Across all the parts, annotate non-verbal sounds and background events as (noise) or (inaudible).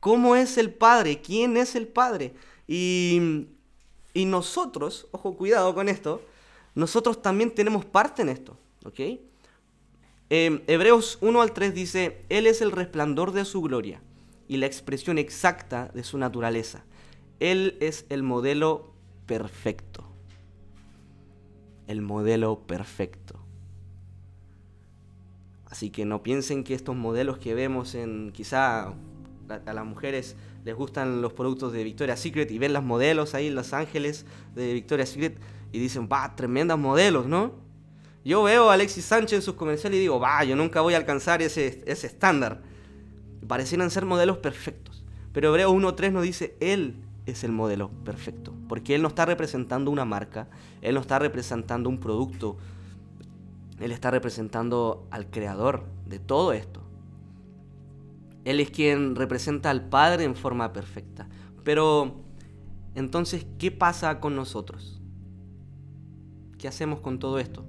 cómo es el Padre, quién es el Padre. Y, y nosotros, ojo, cuidado con esto, nosotros también tenemos parte en esto, ¿ok? Em, Hebreos 1 al 3 dice, Él es el resplandor de su gloria y la expresión exacta de su naturaleza. Él es el modelo perfecto. El modelo perfecto. Así que no piensen que estos modelos que vemos en quizá a, las mujeres les gustan los productos de Victoria's Secret y ven las modelos ahí en Los Ángeles de Victoria's Secret y dicen, va, tremendas modelos, ¿no? Yo veo a Alexis Sánchez en sus comerciales y digo, va, yo nunca voy a alcanzar ese, ese estándar. Parecieran ser modelos perfectos. Pero Hebreo 1.3 nos dice, Él es el modelo perfecto. Porque Él no está representando una marca, Él no está representando un producto, Él está representando al creador de todo esto. Él es quien representa al Padre en forma perfecta. Pero, entonces, ¿qué pasa con nosotros? ¿Qué hacemos con todo esto?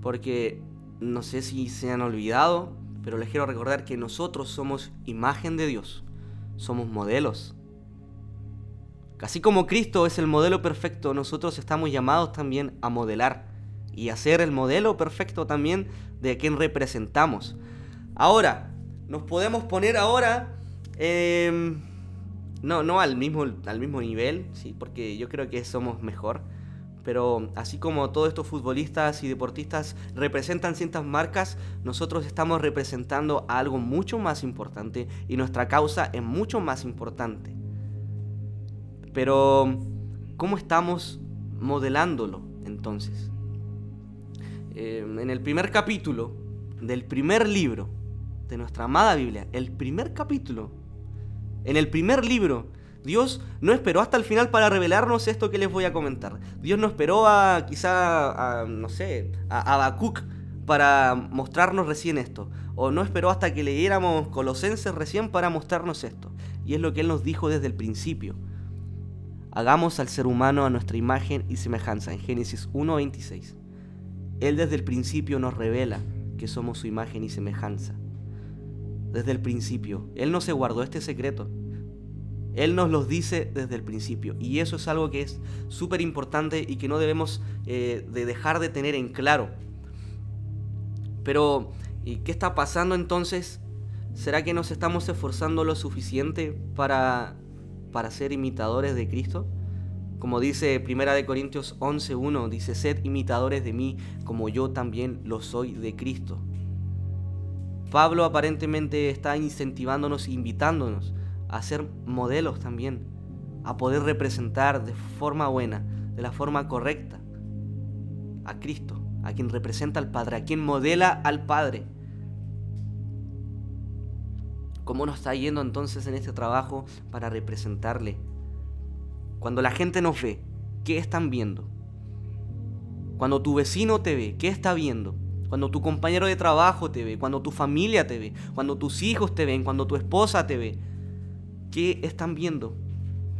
Porque no sé si se han olvidado, pero les quiero recordar que nosotros somos imagen de Dios, somos modelos. Así como Cristo es el modelo perfecto, nosotros estamos llamados también a modelar y a ser el modelo perfecto también de quien representamos. Ahora, nos podemos poner ahora, em, no, no al mismo, al mismo nivel, ¿sí? porque yo creo que somos mejor pero así como todos estos futbolistas y deportistas representan ciertas marcas, nosotros estamos representando algo mucho más importante y nuestra causa es mucho más importante. Pero, ¿cómo estamos modelándolo entonces? Eh, en el primer capítulo del primer libro de nuestra amada Biblia, el primer capítulo, en el primer libro, Dios no esperó hasta el final para revelarnos esto que les voy a comentar. Dios no esperó a quizá, a, no sé, a Habacuc para mostrarnos recién esto. O no esperó hasta que leyéramos Colosenses recién para mostrarnos esto. Y es lo que Él nos dijo desde el principio. Hagamos al ser humano a nuestra imagen y semejanza en Génesis 1.26. Él desde el principio nos revela que somos su imagen y semejanza. Desde el principio. Él no se guardó este secreto. Él nos los dice desde el principio. Y eso es algo que es súper importante y que no debemos eh, de dejar de tener en claro. Pero, ¿y qué está pasando entonces? ¿Será que nos estamos esforzando lo suficiente para, para ser imitadores de Cristo? Como dice Primera de Corintios 11.1, dice, sed imitadores de mí como yo también lo soy de Cristo. Pablo aparentemente está incentivándonos, invitándonos a ser modelos también, a poder representar de forma buena, de la forma correcta, a Cristo, a quien representa al Padre, a quien modela al Padre. ¿Cómo nos está yendo entonces en este trabajo para representarle? Cuando la gente nos ve, ¿qué están viendo? Cuando tu vecino te ve, ¿qué está viendo? Cuando tu compañero de trabajo te ve, cuando tu familia te ve, cuando tus hijos te ven, cuando tu esposa te ve, ¿Qué están viendo?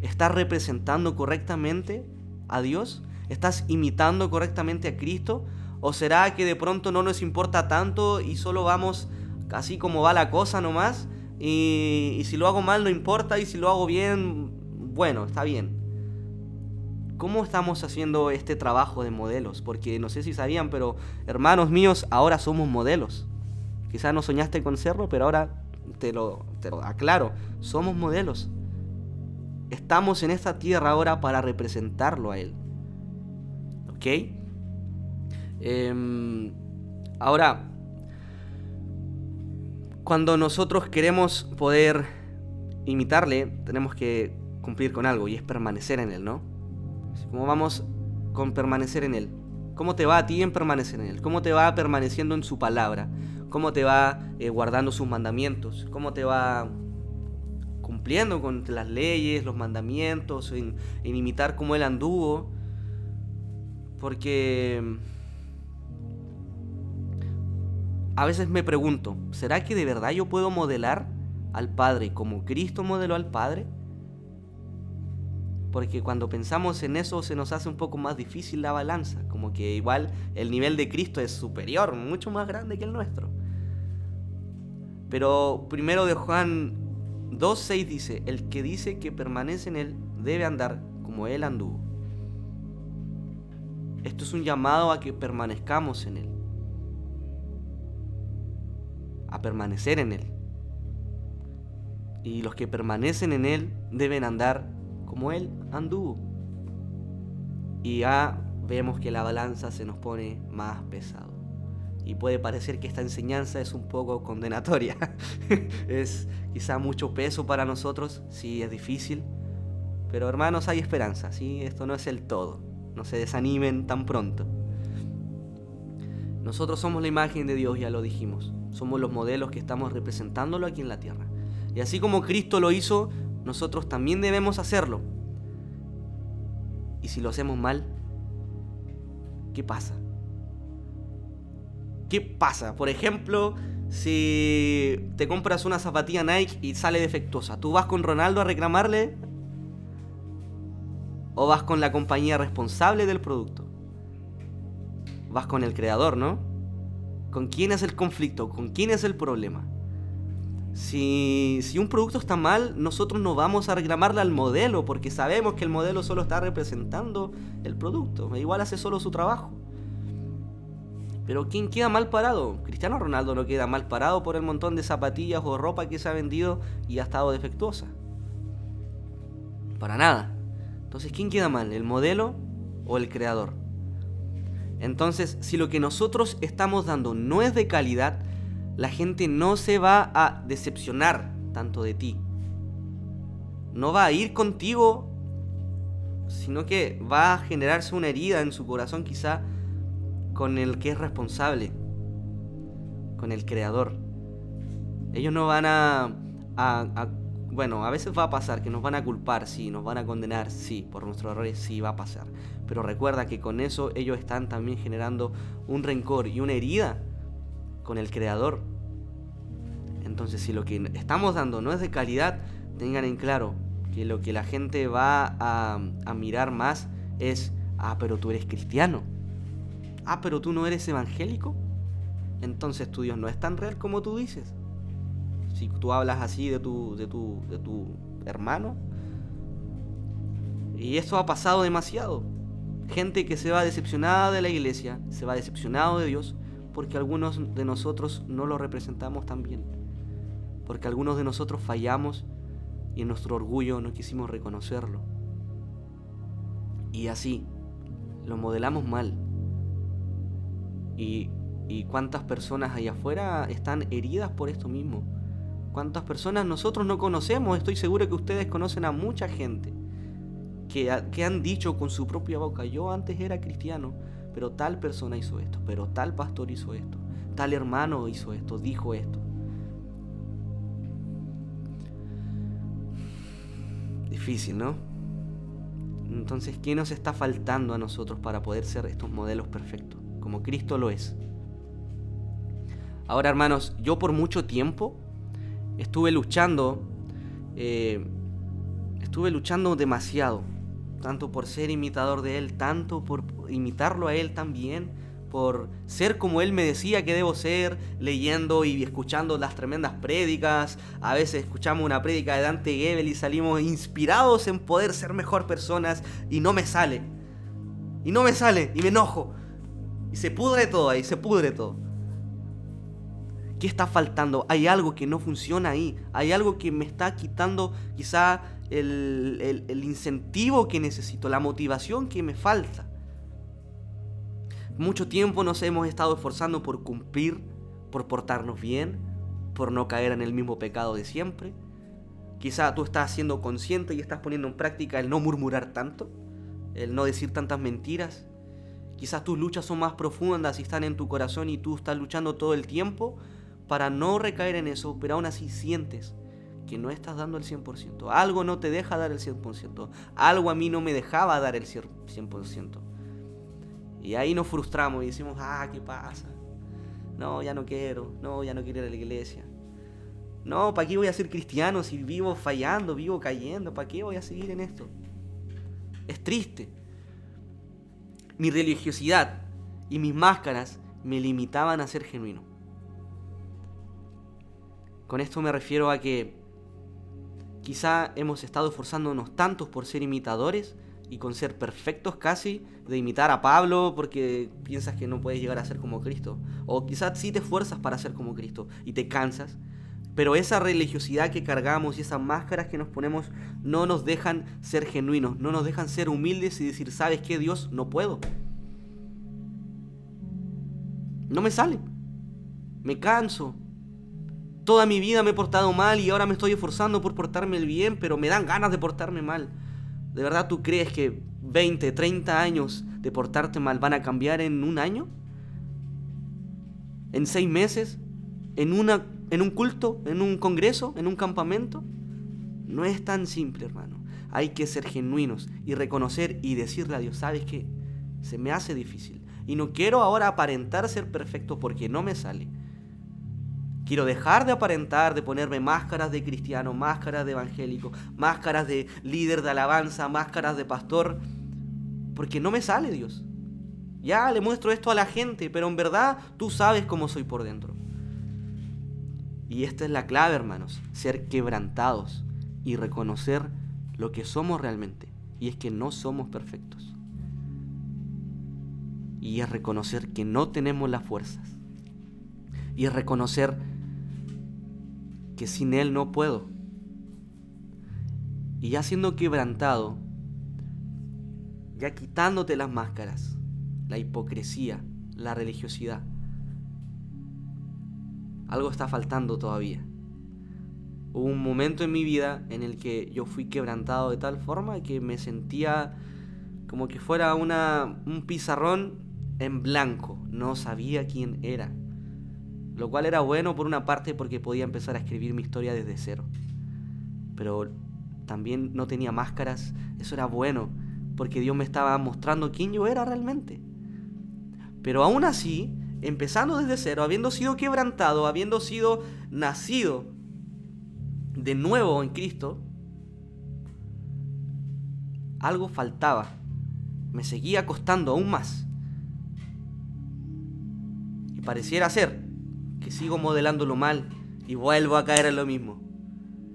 ¿Estás representando correctamente a Dios? ¿Estás imitando correctamente a Cristo? ¿O será que de pronto no nos importa tanto y solo vamos así como va la cosa nomás? Y, y si lo hago mal no importa y si lo hago bien, bueno, está bien. ¿Cómo estamos haciendo este trabajo de modelos? Porque no sé si sabían, pero hermanos míos, ahora somos modelos. Quizás no soñaste con serlo, pero ahora te lo, aclaro, somos modelos. Estamos en esta tierra ahora para representarlo a Él. ¿Ok? Em, ahora, cuando nosotros queremos poder imitarle, tenemos que cumplir con algo y es permanecer en Él, ¿no? ¿Cómo vamos con permanecer en Él? ¿Cómo te va a ti en permanecer en Él? ¿Cómo te va permaneciendo en su palabra? cómo te va eh, guardando sus mandamientos, cómo te va cumpliendo con las leyes, los mandamientos, en, imitar cómo él anduvo. Porque a veces me pregunto, ¿será que de verdad yo puedo modelar al Padre como Cristo modeló al Padre? Porque cuando pensamos en eso se nos hace un poco más difícil la balanza, como que igual el nivel de Cristo es superior, mucho más grande que el nuestro. Pero primero de Juan 2.6 dice, el que dice que permanece en Él debe andar como Él anduvo. Esto es un llamado a que permanezcamos en Él. A permanecer en Él. Y los que permanecen en Él deben andar como Él anduvo. Y ya vemos que la balanza se nos pone más pesado. Y puede parecer que esta enseñanza es un poco condenatoria. (laughs) es quizá mucho peso para nosotros, sí es difícil. Pero hermanos, hay esperanza, ¿sí? Esto no es el todo. No se desanimen tan pronto. Nosotros somos la imagen de Dios, ya lo dijimos. Somos los modelos que estamos representándolo aquí en la tierra. Y así como Cristo lo hizo, nosotros también debemos hacerlo. Y si lo hacemos mal, ¿qué pasa? ¿Qué pasa? Por ejemplo, si te compras una zapatilla Nike y sale defectuosa, ¿tú vas con Ronaldo a reclamarle? ¿O vas con la compañía responsable del producto? Vas con el creador, ¿no? ¿Con quién es el conflicto? ¿Con quién es el problema? Si, un producto está mal, nosotros no vamos a reclamarle al modelo porque sabemos que el modelo solo está representando el producto. Igual hace solo su trabajo. Pero ¿quién queda mal parado? Cristiano Ronaldo no queda mal parado por el montón de zapatillas o ropa que se ha vendido y ha estado defectuosa. Para nada. Entonces, ¿quién queda mal? ¿El modelo o el creador? Entonces, si lo que nosotros estamos dando no es de calidad, la gente no se va a decepcionar tanto de ti. No va a ir contigo, sino que va a generarse una herida en su corazón quizá con el que es responsable, con el creador. Ellos no van a, Bueno, a veces va a pasar que nos van a culpar, sí, nos van a condenar, sí, por nuestros errores, sí, va a pasar. Pero recuerda que con eso ellos están también generando un rencor y una herida con el creador. Entonces, si lo que estamos dando no es de calidad, tengan en claro que lo que la gente va a, mirar más es, ah, pero tú eres cristiano ah, pero tú no eres evangélico, entonces tu Dios no es tan real como tú dices. Si tú hablas así de tu, de tu, de tu hermano. Y esto ha pasado demasiado. Gente que se va decepcionada de la iglesia, se va decepcionado de Dios, porque algunos de nosotros no lo representamos tan bien. Porque algunos de nosotros fallamos y en nuestro orgullo no quisimos reconocerlo. Y así, lo modelamos mal y, cuántas personas allá afuera están heridas por esto mismo. ¿Cuántas personas nosotros no conocemos? Estoy seguro que ustedes conocen a mucha gente que, que, han dicho con su propia boca, yo antes era cristiano, pero tal persona hizo esto, pero tal pastor hizo esto, tal hermano hizo esto, dijo esto. Difícil, ¿no? Entonces, ¿qué nos está faltando a nosotros para poder ser estos modelos perfectos? como Cristo lo es. Ahora hermanos, yo por mucho tiempo estuve luchando, eh, estuve luchando demasiado, tanto por ser imitador de Él, tanto por imitarlo a Él también, por ser como Él me decía que debo ser, leyendo y escuchando las tremendas prédicas. A veces escuchamos una prédica de Dante Gebel y salimos inspirados en poder ser mejor personas y no me sale. Y no me sale y me enojo. Y se pudre todo ahí, se pudre todo. ¿Qué está faltando? Hay algo que no funciona ahí. Hay algo que me está quitando quizá el, el, incentivo que necesito, la motivación que me falta. Mucho tiempo nos hemos estado esforzando por cumplir, por portarnos bien, por no caer en el mismo pecado de siempre. Quizá tú estás siendo consciente y estás poniendo en práctica el no murmurar tanto, el no decir tantas mentiras, Quizás tus luchas son más profundas y están en tu corazón y tú estás luchando todo el tiempo para no recaer en eso, pero aún así sientes que no estás dando el 100%. Algo no te deja dar el 100%. Algo a mí no me dejaba dar el 100%. Y ahí nos frustramos y decimos, ah, ¿qué pasa? No, ya no quiero. No, ya no quiero ir a la iglesia. No, ¿para qué voy a ser cristiano si vivo fallando, vivo cayendo? ¿Para qué voy a seguir en esto? Es triste mi religiosidad y mis máscaras me limitaban a ser genuino. Con esto me refiero a que quizá hemos estado esforzándonos tantos por ser imitadores y con ser perfectos casi, de imitar a Pablo porque piensas que no puedes llegar a ser como Cristo. O quizás sí te esfuerzas para ser como Cristo y te cansas. Pero esa religiosidad que cargamos y esas máscaras que nos ponemos no nos dejan ser genuinos, no nos dejan ser humildes y decir, ¿sabes qué Dios? No puedo. No me sale. Me canso. Toda mi vida me he portado mal y ahora me estoy esforzando por portarme bien, pero me dan ganas de portarme mal. ¿De verdad tú crees que 20, 30 años de portarte mal van a cambiar en un año? ¿En seis meses? ¿En, una, ¿En un culto? ¿En un congreso? ¿En un campamento? No es tan simple, hermano. Hay que ser genuinos y reconocer y decirle a Dios, ¿sabes qué? Se me hace difícil. Y no quiero ahora aparentar ser perfecto porque no me sale. Quiero dejar de aparentar, de ponerme máscaras de cristiano, máscaras de evangélico, máscaras de líder de alabanza, máscaras de pastor, porque no me sale Dios. Ya le muestro esto a la gente, pero en verdad tú sabes cómo soy por dentro. Y esta es la clave, hermanos, ser quebrantados y reconocer lo que somos realmente. Y es que no somos perfectos. Y es reconocer que no tenemos las fuerzas. Y es reconocer que sin Él no puedo. Y ya siendo quebrantado, ya quitándote las máscaras, la hipocresía, la religiosidad, algo está faltando todavía. Hubo un momento en mi vida en el que yo fui quebrantado de tal forma que me sentía como que fuera una, un pizarrón en blanco. No sabía quién era lo cual era bueno por una parte porque podía empezar a escribir mi historia desde cero. Pero también no tenía máscaras, eso era bueno, porque Dios me estaba mostrando quién yo era realmente. Pero aún así, empezando desde cero, habiendo sido quebrantado, habiendo sido nacido de nuevo en Cristo, algo faltaba. Me seguía costando aún más. Y pareciera ser que sigo modelándolo mal y vuelvo a caer en lo mismo.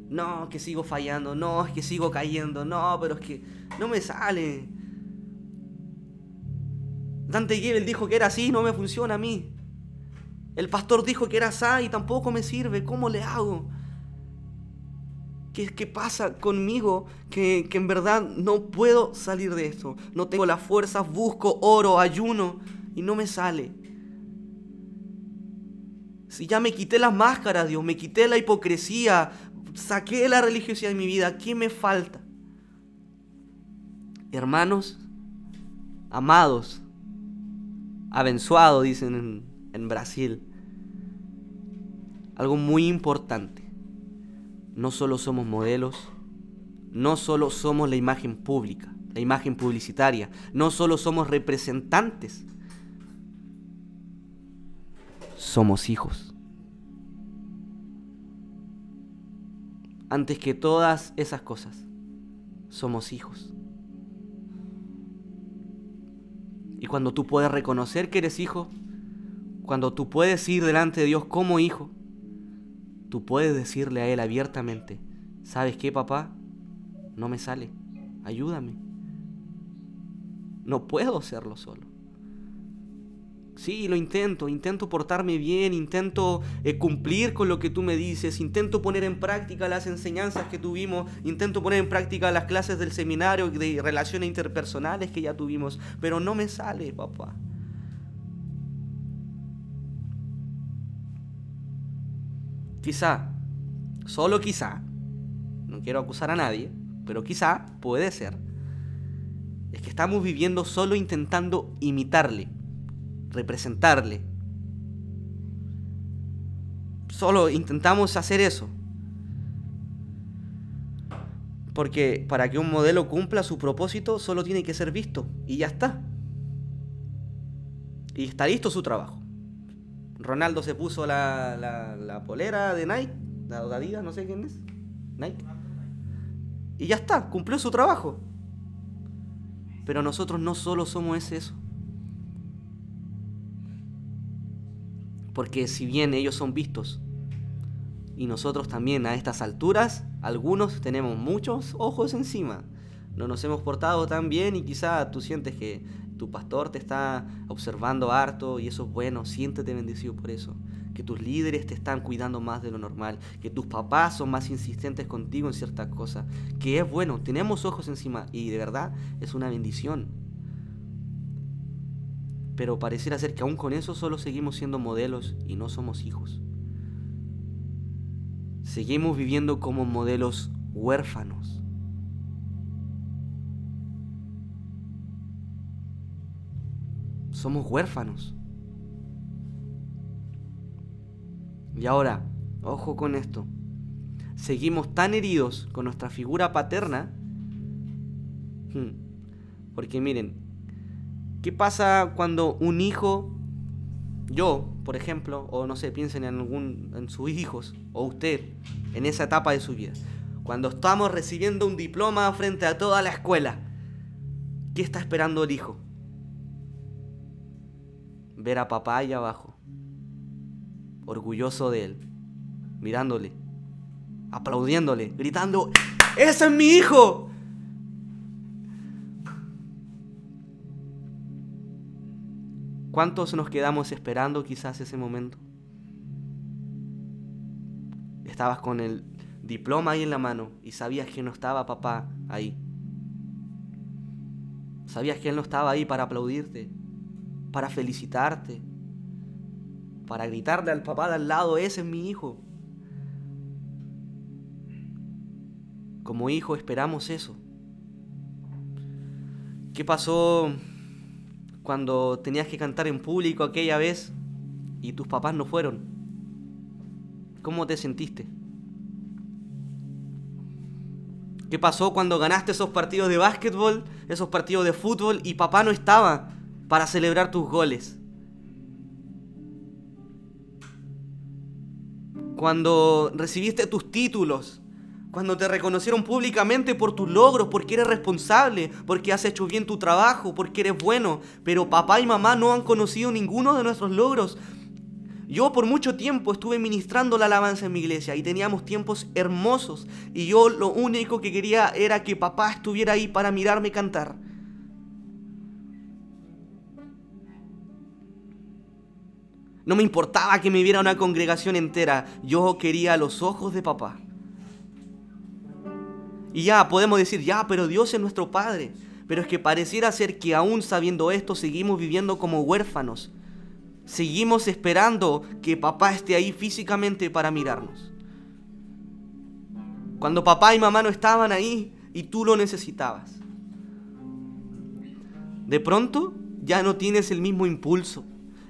No, que sigo fallando, no, es que sigo cayendo, no, pero es que no me sale. Dante Gebel dijo que era así, no me funciona a mí. El pastor dijo que era así y tampoco me sirve, ¿cómo le hago? ¿Qué, qué pasa conmigo que, que en verdad no puedo salir de esto? No tengo las fuerzas, busco oro, ayuno y no me sale. Si ya me quité las máscaras, Dios, me quité la hipocresía, saqué la religiosidad de mi vida, ¿qué me falta? Hermanos, amados, abençoado, dicen en, en Brasil, algo muy importante. No solo somos modelos, no solo somos la imagen pública, la imagen publicitaria, no solo somos representantes somos hijos. Antes que todas esas cosas, somos hijos. Y cuando tú puedes reconocer que eres hijo, cuando tú puedes ir delante de Dios como hijo, tú puedes decirle a Él abiertamente, ¿sabes qué, papá? No me sale, ayúdame. No puedo hacerlo solo. Sí, lo intento, intento portarme bien, intento eh, cumplir con lo que tú me dices, intento poner en práctica las enseñanzas que tuvimos, intento poner en práctica las clases del seminario de relaciones interpersonales que ya tuvimos, pero no me sale, papá. Quizá, solo quizá, no quiero acusar a nadie, pero quizá puede ser, es que estamos viviendo solo intentando imitarle representarle. Solo intentamos hacer eso. Porque para que un modelo cumpla su propósito solo tiene que ser visto y ya está. Y está listo su trabajo. Ronaldo se puso la, la, polera de Nike, la Adidas, no sé quién es. Nike. Y ya está, cumplió su trabajo. Pero nosotros no solo somos eso. Porque si bien ellos son vistos y nosotros también a estas alturas Algunos tenemos muchos ojos encima. No nos hemos portado tan bien y quizá tú sientes que tu pastor te está observando harto y eso es bueno. Siéntete bendecido por eso. Que tus líderes te están cuidando más de lo normal. Que tus papás son más insistentes contigo en ciertas cosas. Que es bueno. Tenemos ojos encima y de verdad es una bendición. Pero pareciera ser que aún con eso solo seguimos siendo modelos y no somos hijos. Seguimos viviendo como modelos huérfanos. Somos huérfanos. Y ahora, ojo con esto. Seguimos tan heridos con nuestra figura paterna. Hmm, porque miren, ¿qué pasa cuando un hijo, yo, por ejemplo, o no sé, piensen en algún en sus hijos o usted en esa etapa de su vida, cuando estamos recibiendo un diploma frente a toda la escuela, ¿qué está esperando el hijo? Ver a papá ahí abajo, orgulloso de él, mirándole, aplaudiéndole, gritando, ¡Ese es mi hijo! ¿Cuántos nos quedamos esperando quizás ese momento? Estabas con el diploma ahí en la mano y sabías que no estaba papá ahí. Sabías que él no estaba ahí para aplaudirte, para felicitarte, para gritarle al papá de al lado, ese es mi hijo. Como hijo esperamos eso. ¿Qué pasó cuando tenías que cantar en público aquella vez y tus papás no fueron? ¿Cómo te sentiste? ¿Qué pasó cuando ganaste esos partidos de básquetbol, esos partidos de fútbol y papá no estaba para celebrar tus goles? Cuando recibiste tus títulos cuando te reconocieron públicamente por tus logros, porque eres responsable, porque has hecho bien tu trabajo, porque eres bueno, pero papá y mamá no han conocido ninguno de nuestros logros. Yo por mucho tiempo estuve ministrando la alabanza en mi iglesia y teníamos tiempos hermosos y yo lo único que quería era que papá estuviera ahí para mirarme cantar. No me importaba que me viera una congregación entera, yo quería los ojos de papá. Y ya podemos decir, ya, pero Dios es nuestro Padre. Pero es que pareciera ser que aún sabiendo esto seguimos viviendo como huérfanos. Seguimos esperando que papá esté ahí físicamente para mirarnos. Cuando papá y mamá no estaban ahí y tú lo necesitabas. De pronto ya no tienes el mismo impulso,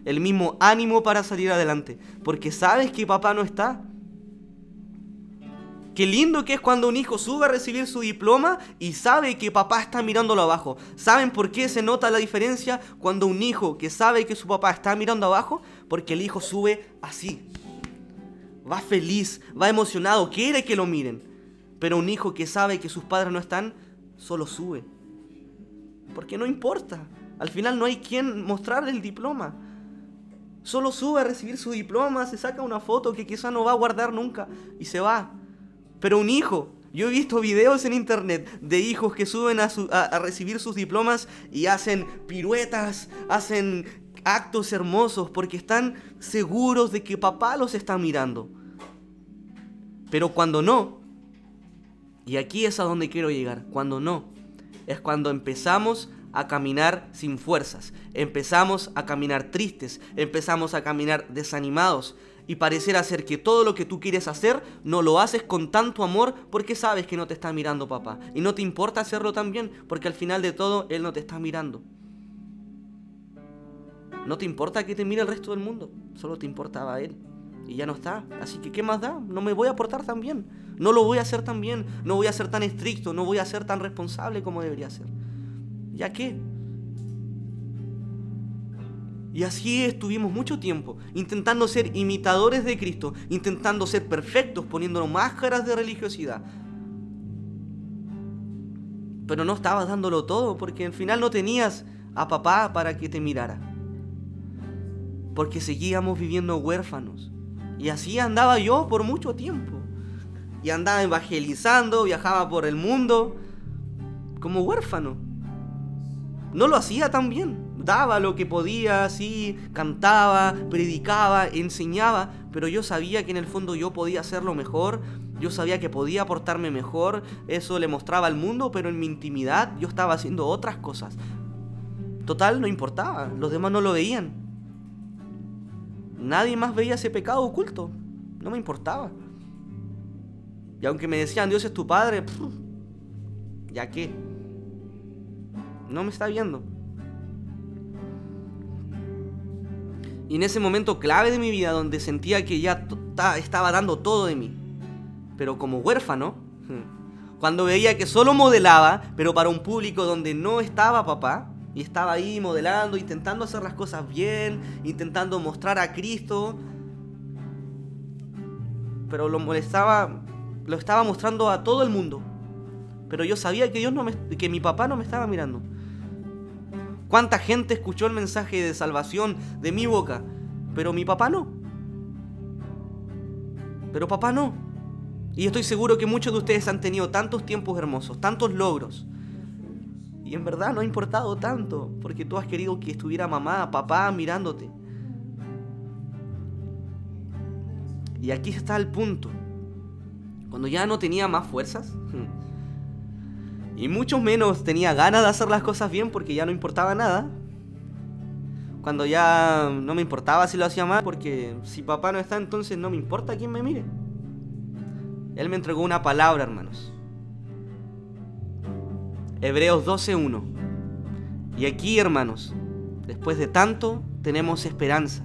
el mismo ánimo para salir adelante, porque sabes que papá no está Qué lindo que es cuando un hijo sube a recibir su diploma y sabe que papá está mirándolo abajo. ¿Saben por qué se nota la diferencia cuando un hijo que sabe que su papá está mirando abajo? Porque el hijo sube así. Va feliz, va emocionado, quiere que lo miren. Pero un hijo que sabe que sus padres no están, solo sube. Porque no importa. Al final no hay quien mostrarle el diploma. Solo sube a recibir su diploma, se saca una foto que quizá no va a guardar nunca y se va. Pero un hijo, yo he visto videos en internet de hijos que suben a, recibir sus diplomas y hacen piruetas, hacen actos hermosos porque están seguros de que papá los está mirando. Pero cuando no, y aquí es a donde quiero llegar, cuando no, es cuando empezamos a caminar sin fuerzas, empezamos a caminar tristes, empezamos a caminar desanimados, y parecerá ser que todo lo que tú quieres hacer no lo haces con tanto amor porque sabes que no te está mirando papá. Y no te importa hacerlo también porque al final de todo Él no te está mirando. No te importa que te mire el resto del mundo, solo te importaba Él. Y ya no está. Así que, ¿qué más da? No me voy a portar tan bien. No lo voy a hacer tan bien. No voy a ser tan estricto. No voy a ser tan responsable como debería ser. ¿Ya qué? Y así estuvimos mucho tiempo, intentando ser imitadores de Cristo, intentando ser perfectos, poniéndonos máscaras de religiosidad. Pero no estabas dándolo todo, porque al final no tenías a papá para que te mirara. Porque seguíamos viviendo huérfanos. Y así andaba yo por mucho tiempo. y andaba evangelizando, viajaba por el mundo como huérfano. No lo hacía tan bien. Daba lo que podía, sí, cantaba, predicaba, enseñaba, pero yo sabía que en el fondo yo podía hacerlo mejor, yo sabía que podía aportarme mejor, eso le mostraba al mundo, pero en mi intimidad yo estaba haciendo otras cosas. Total, no importaba, los demás no lo veían. Nadie más veía ese pecado oculto, no me importaba. Y aunque me decían, Dios es tu padre, ¿ya qué? No me está viendo. En ese momento clave de mi vida donde sentía que ya estaba dando todo de mí, pero como huérfano, (laughs) cuando veía que solo modelaba, pero para un público donde no estaba papá, y estaba ahí modelando, intentando hacer las cosas bien, intentando mostrar a Cristo, pero lo molestaba lo estaba mostrando a todo el mundo. Pero yo sabía que Dios no que mi papá no me estaba mirando. ¿Cuánta gente escuchó el mensaje de salvación de mi boca? Pero mi papá no. Pero papá no. Y estoy seguro que muchos de ustedes han tenido tantos tiempos hermosos, tantos logros. Y en verdad no ha importado tanto, porque tú has querido que estuviera mamá, papá mirándote. Y aquí está el punto. Cuando ya no tenía más fuerzas. (laughs) Y mucho menos tenía ganas de hacer las cosas bien porque ya no importaba nada. Cuando ya no me importaba si lo hacía mal porque si papá no está entonces no me importa quién me mire. Él me entregó una palabra, hermanos. Hebreos 12.1. Y aquí, hermanos, después de tanto, tenemos esperanza.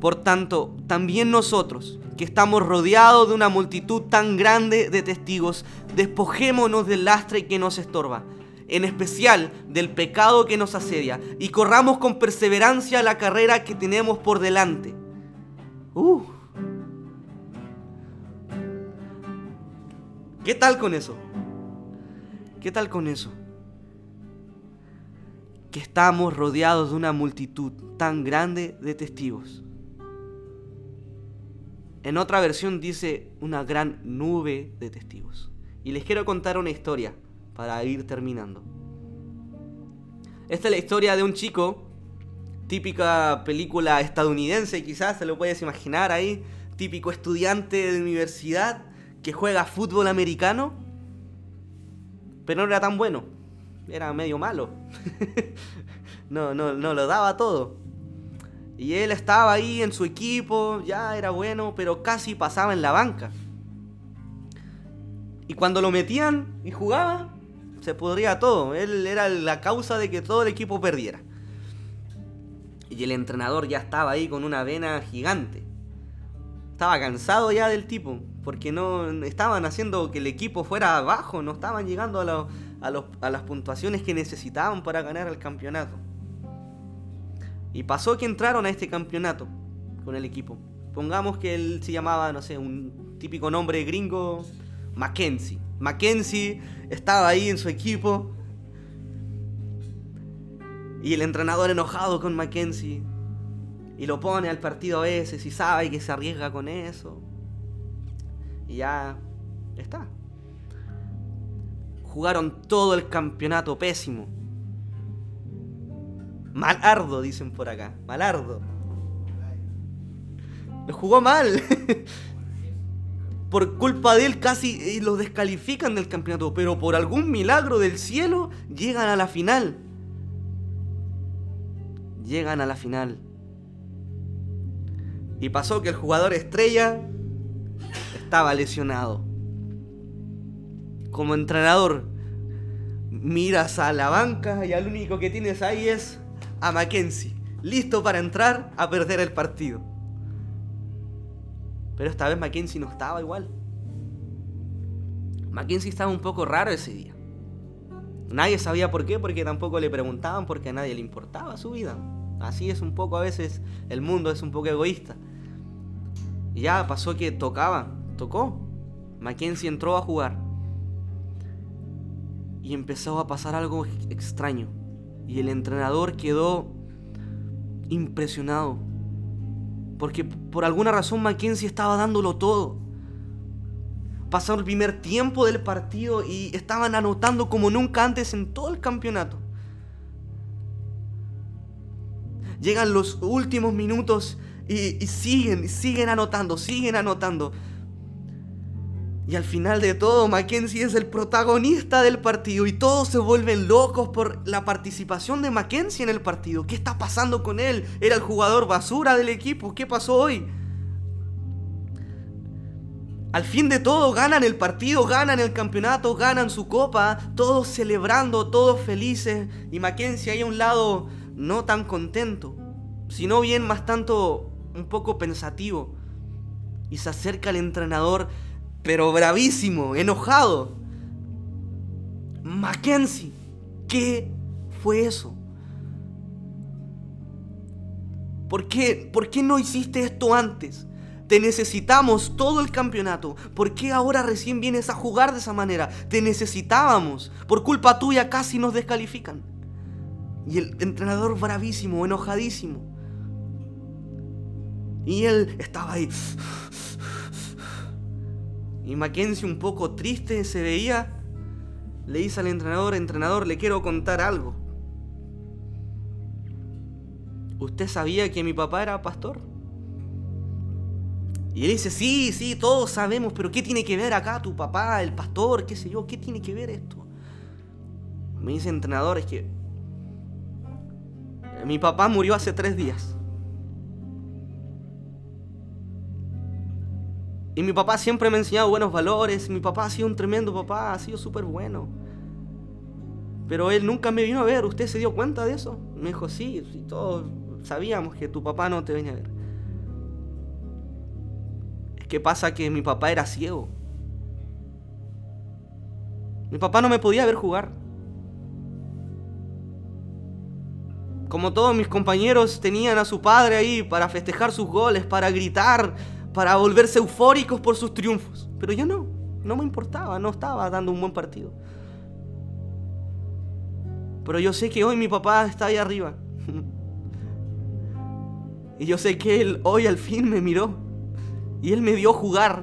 Por tanto, también nosotros, que estamos rodeados de una multitud tan grande de testigos, despojémonos del lastre que nos estorba, en especial del pecado que nos asedia, y corramos con perseverancia la carrera que tenemos por delante. Uh. ¿Qué tal con eso? ¿Qué tal con eso? Que estamos rodeados de una multitud tan grande de testigos. En otra versión dice una gran nube de testigos. Y les quiero contar una historia para ir terminando. Esta es la historia de un chico, típica película estadounidense, quizás se lo puedes imaginar ahí, típico estudiante de universidad que juega fútbol americano, pero no era tan bueno, era medio malo. (laughs) no, no, no lo daba todo. Y él estaba ahí en su equipo, ya era bueno, pero casi pasaba en la banca. Y cuando lo metían y jugaba, se podría todo. Él era la causa de que todo el equipo perdiera. Y el entrenador ya estaba ahí con una vena gigante. Estaba cansado ya del tipo, porque no estaban haciendo que el equipo fuera abajo, no estaban llegando a, a las puntuaciones que necesitaban para ganar el campeonato. Y pasó que entraron a este campeonato con el equipo. Pongamos que él se llamaba, no sé, un típico nombre gringo, Mackenzie. Mackenzie estaba ahí en su equipo. Y el entrenador enojado con Mackenzie. Y lo pone al partido a veces y sabe que se arriesga con eso. Y ya está. Jugaron todo el campeonato pésimo. Malardo, dicen por acá. Malardo. Lo jugó mal. por culpa de él casi eh, lo descalifican del campeonato. Pero por algún milagro del cielo llegan a la final. Llegan a la final. Y pasó que el jugador estrella estaba lesionado. Como entrenador, miras a la banca y al único que tienes ahí es a Mackenzie, listo para entrar a perder el partido. Pero esta vez Mackenzie no estaba igual. Mackenzie estaba un poco raro ese día. Nadie sabía por qué, porque tampoco le preguntaban, porque a nadie le importaba su vida. Así es un poco a veces, el mundo es un poco egoísta. Ya pasó que tocaba, tocó. Mackenzie entró a jugar. Y empezó a pasar algo extraño. Y el entrenador quedó impresionado. Porque por alguna razón Mackenzie estaba dándolo todo. Pasó el primer tiempo del partido y estaban anotando como nunca antes en todo el campeonato. Llegan los últimos minutos y, siguen, siguen anotando, siguen anotando. Y al final de todo, Mackenzie es el protagonista del partido y todos se vuelven locos por la participación de Mackenzie en el partido. ¿Qué está pasando con él? Era el jugador basura del equipo. ¿Qué pasó hoy? Al fin de todo, ganan el partido, ganan el campeonato, ganan su copa, todos celebrando, todos felices. Y Mackenzie ahí a un lado no tan contento, sino bien más tanto un poco pensativo. Y se acerca al entrenador, pero bravísimo, enojado. Mackenzie, ¿qué fue eso? ¿Por qué? ¿Por qué no hiciste esto antes? Te necesitamos todo el campeonato. ¿Por qué ahora recién vienes a jugar de esa manera? Te necesitábamos. Por culpa tuya casi nos descalifican. Y el entrenador bravísimo, enojadísimo. Y él estaba ahí. Y Mackenzie un poco triste se veía. Le dice al entrenador, entrenador, le quiero contar algo. ¿Usted sabía que mi papá era pastor? Y él dice, sí, sí, todos sabemos, pero ¿qué tiene que ver acá tu papá, el pastor, qué sé yo? ¿Qué tiene que ver esto? Me dice entrenador, es que mi papá murió hace tres días. Y mi papá siempre me ha enseñado buenos valores, mi papá ha sido un tremendo papá, ha sido súper bueno. Pero él nunca me vino a ver, ¿usted se dio cuenta de eso? Me dijo, sí, sí todos sabíamos que tu papá no te venía a ver. ¿Qué pasa? Que mi papá era ciego. Mi papá no me podía ver jugar. Como todos mis compañeros tenían a su padre ahí para festejar sus goles, para gritar, para volverse eufóricos por sus triunfos. Pero yo no, no me importaba, no estaba dando un buen partido. Pero yo sé que hoy mi papá está ahí arriba. (laughs) y yo sé que él hoy al fin me miró. Y Él me vio jugar.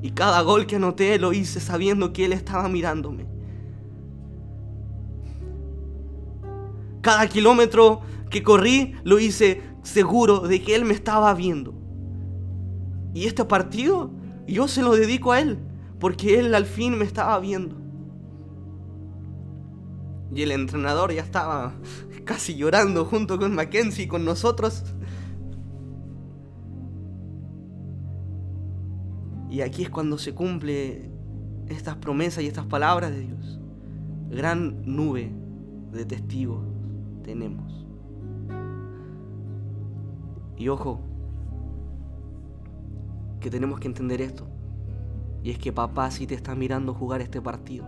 Y cada gol que anoté lo hice sabiendo que Él estaba mirándome. Cada kilómetro que corrí lo hice seguro de que Él me estaba viendo. Y este partido yo se lo dedico a Él, porque Él al fin me estaba viendo. Y el entrenador ya estaba casi llorando junto con Mackenzie y con nosotros. Y aquí es cuando se cumple estas promesas y estas palabras de Dios. Gran nube de testigos tenemos. Y ojo, que tenemos que entender esto. Y es que papá sí te está mirando jugar este partido.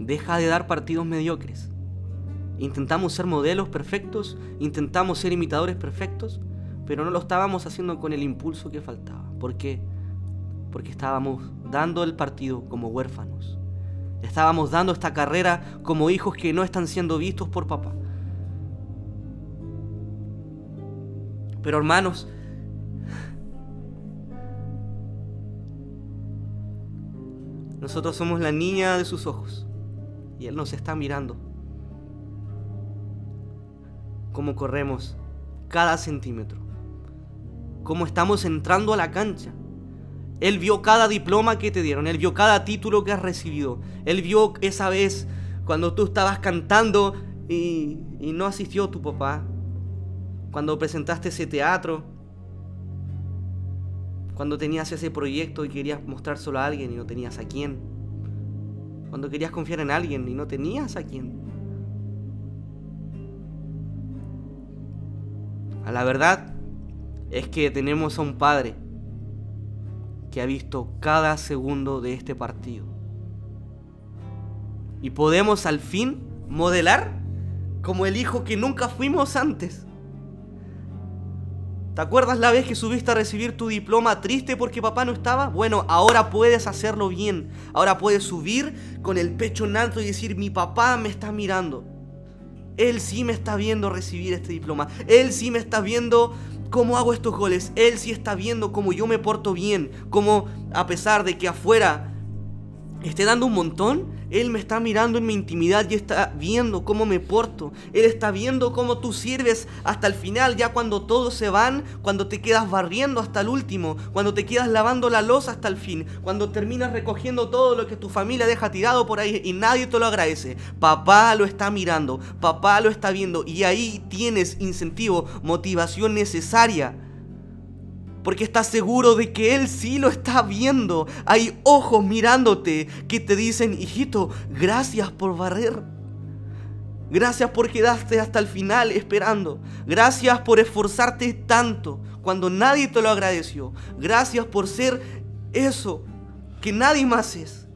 Deja de dar partidos mediocres. Intentamos ser modelos perfectos, intentamos ser imitadores perfectos, pero no lo estábamos haciendo con el impulso que faltaba. ¿Por qué? Porque estábamos dando el partido como huérfanos. Estábamos dando esta carrera como hijos que no están siendo vistos por papá. Pero hermanos, nosotros somos la niña de sus ojos y Él nos está mirando. Cómo corremos cada centímetro cómo estamos entrando a la cancha. Él vio cada diploma que te dieron, Él vio cada título que has recibido. Él vio esa vez cuando tú estabas cantando y, no asistió tu papá. Cuando presentaste ese teatro. Cuando tenías ese proyecto y querías mostrárselo a alguien y no tenías a quién. Cuando querías confiar en alguien y no tenías a quién. A la verdad, es que tenemos a un Padre que ha visto cada segundo de este partido. Y podemos al fin modelar como el hijo que nunca fuimos antes. ¿Te acuerdas la vez que subiste a recibir tu diploma triste porque papá no estaba? Bueno, ahora puedes hacerlo bien. Ahora puedes subir con el pecho en alto y decir, mi papá me está mirando. Él sí me está viendo recibir este diploma. Él sí me está viendo ¿Cómo hago estos goles? Él sí está viendo cómo yo me porto bien, cómo a pesar de que afuera esté dando un montón, Él me está mirando en mi intimidad y está viendo cómo me porto. Él está viendo cómo tú sirves hasta el final, ya cuando todos se van, cuando te quedas barriendo hasta el último, cuando te quedas lavando la losa hasta el fin, cuando terminas recogiendo todo lo que tu familia deja tirado por ahí y nadie te lo agradece. Papá lo está mirando, papá lo está viendo y ahí tienes incentivo, motivación necesaria porque estás seguro de que Él sí lo está viendo. Hay ojos mirándote que te dicen, hijito, gracias por barrer. Gracias por quedarte hasta el final esperando. Gracias por esforzarte tanto cuando nadie te lo agradeció. Gracias por ser eso que nadie más es.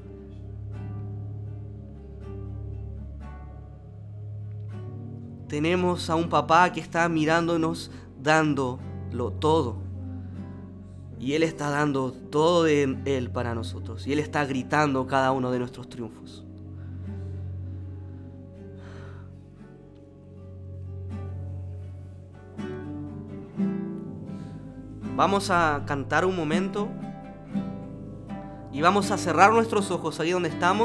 Tenemos a un papá que está mirándonos dándolo todo. Y Él está dando todo de Él para nosotros. Y Él está gritando cada uno de nuestros triunfos. Vamos a cantar un momento y vamos a cerrar nuestros ojos ahí donde estamos.